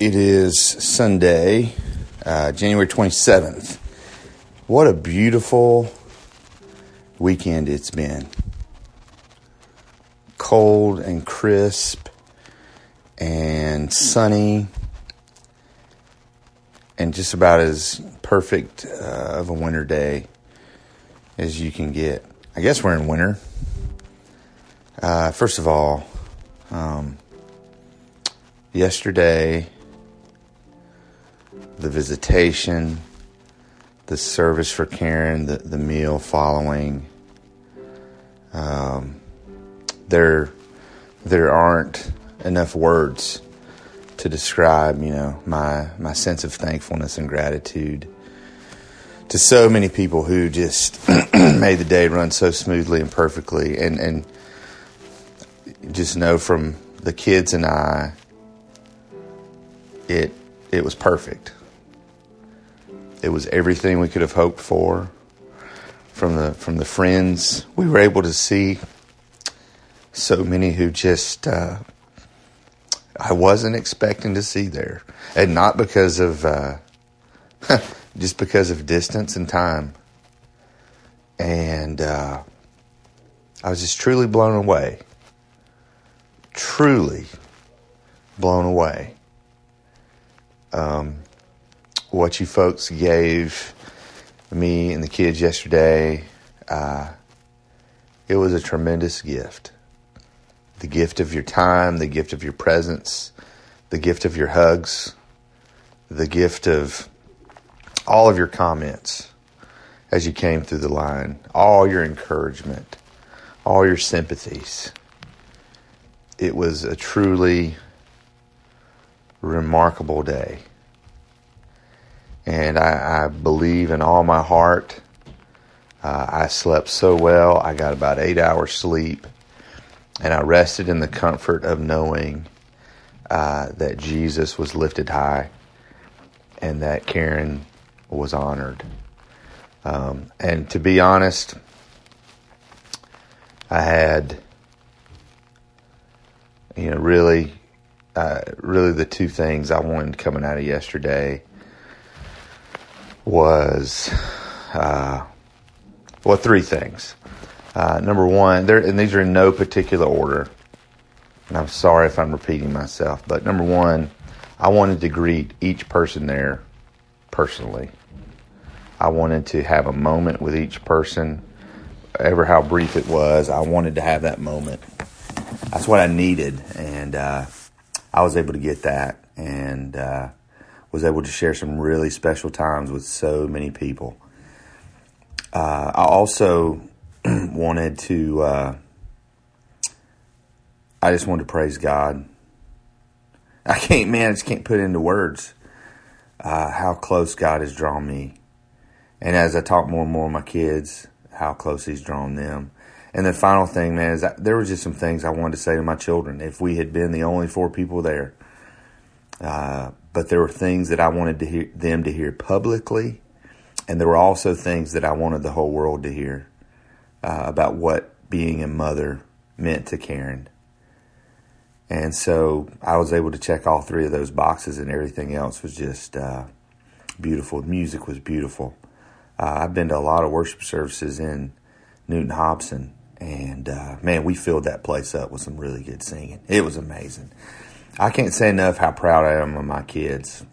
It is Sunday, uh, January 27th. What a beautiful weekend it's been. Cold and crisp and sunny and just about as perfect uh, of a winter day as you can get. I guess we're in winter. Uh, first of all, um, yesterday, the visitation, the service for Karen, the, the meal following. Um, there, there aren't enough words to describe, you know, my my sense of thankfulness and gratitude to so many people who just made the day run so smoothly and perfectly, and and just know from the kids and I, it it was perfect. It was everything we could have hoped for. From the from the friends we were able to see, so many who just uh, I wasn't expecting to see there, and not because of uh, just because of distance and time. And uh, I was just truly blown away, truly blown away. Um, what you folks gave me and the kids yesterday, uh, it was a tremendous gift. The gift of your time, the gift of your presence, the gift of your hugs, the gift of all of your comments as you came through the line, all your encouragement, all your sympathies. It was a truly remarkable day. And I, I believe in all my heart. Uh, I slept so well. I got about eight hours sleep. And I rested in the comfort of knowing uh, that Jesus was lifted high and that Karen was honored. Um, and to be honest, I had, you know, really, uh, really the two things I wanted coming out of yesterday was, uh, well, three things. Uh, number one, there, and these are in no particular order. And I'm sorry if I'm repeating myself, but number one, I wanted to greet each person there personally. I wanted to have a moment with each person, ever how brief it was. I wanted to have that moment. That's what I needed, and uh, I was able to get that, and uh, was able to share some really special times with so many people. Uh, I also wanted to. Uh, I just wanted to praise God. I can't, man. I just can't put into words uh, how close God has drawn me and as I talk more and more with my kids, how close he's drawn them. And the final thing, man, is that there were just some things I wanted to say to my children. If we had been the only four people there, uh, but there were things that I wanted to hear them to hear publicly, and there were also things that I wanted the whole world to hear uh, about what being a mother meant to Karen. And so I was able to check all three of those boxes, and everything else was just uh, beautiful. The music was beautiful. Uh, I've been to a lot of worship services in Newton Hobson, and uh, man, we filled that place up with some really good singing. It was amazing. I can't say enough how proud I am of my kids.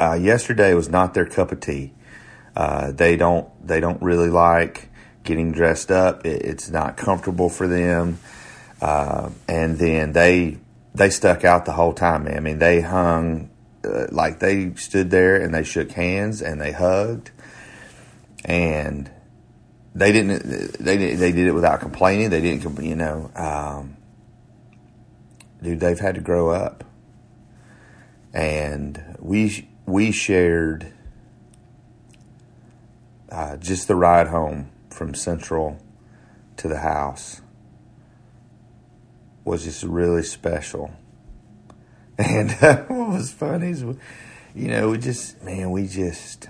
Uh, yesterday was not their cup of tea. Uh, they don't they don't really like getting dressed up. It, it's not comfortable for them, uh, and then they they stuck out the whole time. Man. I mean, they hung uh, like they stood there and they shook hands and they hugged and they didn't they they did it without complaining. They didn't you know, um, dude. They've had to grow up, and we we shared uh, just the ride home from Central to the house was just really special. And what was funny is, you know, we just man, we just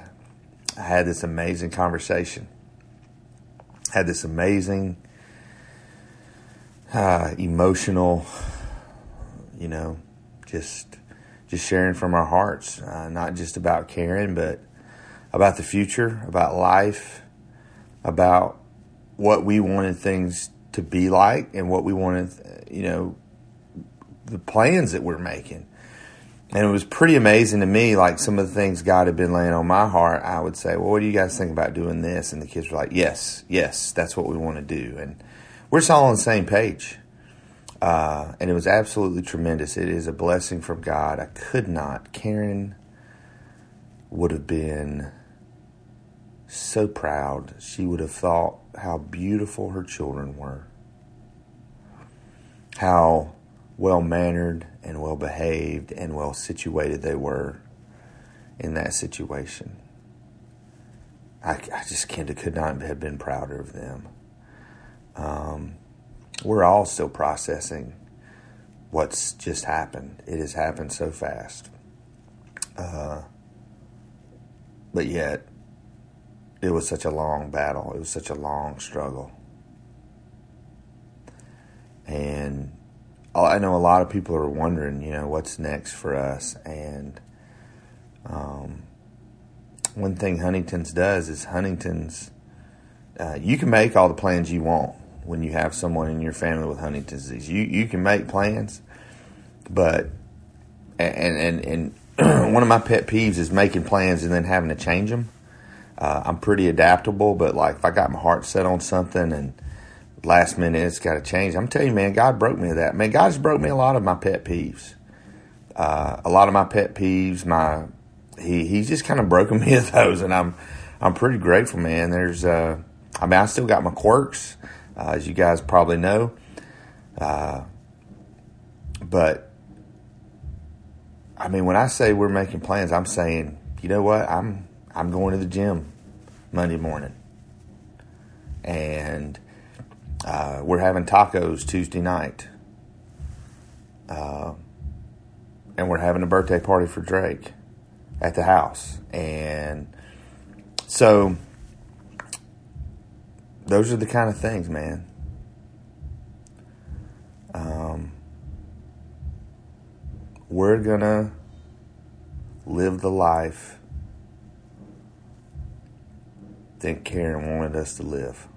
had this amazing conversation. Had this amazing, uh, emotional, you know, just just sharing from our hearts, uh, not just about Karen, but about the future, about life, about what we wanted things to be like and what we wanted, you know, the plans that we're making. And it was pretty amazing to me, like some of the things God had been laying on my heart. I would say, Well, what do you guys think about doing this? And the kids were like, Yes, yes, that's what we want to do. And we're just all on the same page. Uh, and it was absolutely tremendous. It is a blessing from God. I could not. Karen would have been so proud. She would have thought how beautiful her children were, how well mannered and well behaved and well situated they were in that situation. I, I just can't, could not have been prouder of them. Um, we're all still processing what's just happened. It has happened so fast. Uh, but yet, it was such a long battle. It was such a long struggle. And I know a lot of people are wondering, you know, what's next for us. And um, one thing Huntington's does is Huntington's, uh, you can make all the plans you want when you have someone in your family with Huntington's disease. You you can make plans, but and and and one of my pet peeves is making plans and then having to change them. Uh, I'm pretty adaptable, but like if I got my heart set on something and last minute it's got to change, I'm telling you, man, God broke me of that. Man, God's broke me a lot of my pet peeves. Uh, a lot of my pet peeves, my he he's just kind of broken me of those, and I'm I'm pretty grateful, man. There's uh, I mean, I still got my quirks uh, as you guys probably know. Uh, but I mean, when I say we're making plans, I'm saying, you know what? I'm I'm going to the gym Monday morning, and uh, we're having tacos Tuesday night, uh, and we're having a birthday party for Drake at the house, and so those are the kind of things, man. Um, we're gonna live the life that Karen wanted us to live.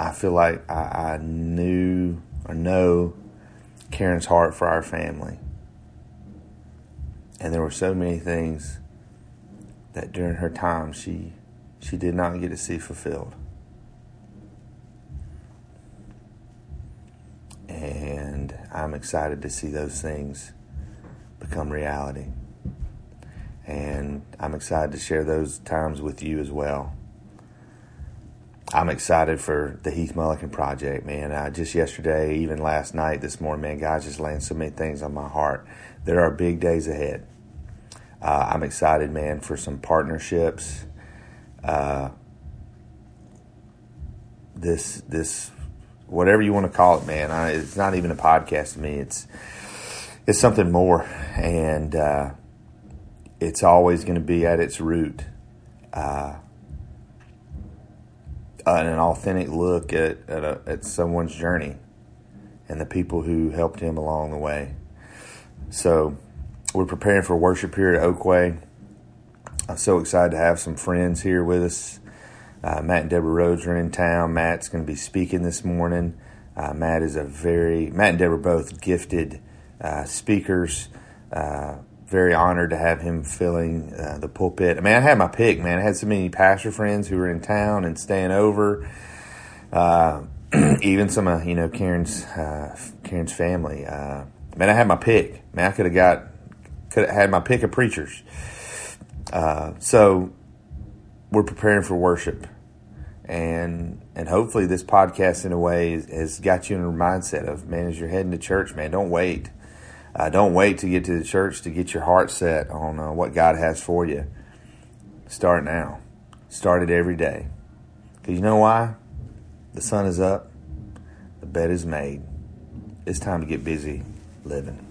I feel like I, I knew or know Karen's heart for our family. And there were so many things that during her time she she did not get to see fulfilled. And I'm excited to see those things become reality. And I'm excited to share those times with you as well. I'm excited for the Heath Mullikin project, man. Just yesterday, even last night, this morning, man, God's just laying so many things on my heart. There are big days ahead. Uh, I'm excited, man, for some partnerships. Uh, this this whatever you want to call it, man. I, it's not even a podcast to me. It's it's something more, and uh, it's always going to be at its root uh, an authentic look at at, a, at someone's journey and the people who helped him along the way. So we're preparing for worship here at Oakway. I'm so excited to have some friends here with us. Uh, Matt and Deborah Rhodes are in town. Matt's going to be speaking this morning. Uh, Matt is a very, Matt and Deborah both gifted uh, speakers. Uh, very honored to have him filling uh, the pulpit. I mean, I had my pick, man. I had so many pastor friends who were in town and staying over. Uh, even some of you know Karen's Karen's family. man, I had my pick. Man, I could have got could have had my pick of preachers. Uh, so we're preparing for worship, and and hopefully this podcast in a way has got you in a mindset of man, as you're heading to church, man, don't wait. Uh, don't wait to get to the church to get your heart set on uh, what God has for you. Start now. Start it every day. Because you know why? The sun is up. The bed is made. It's time to get busy living.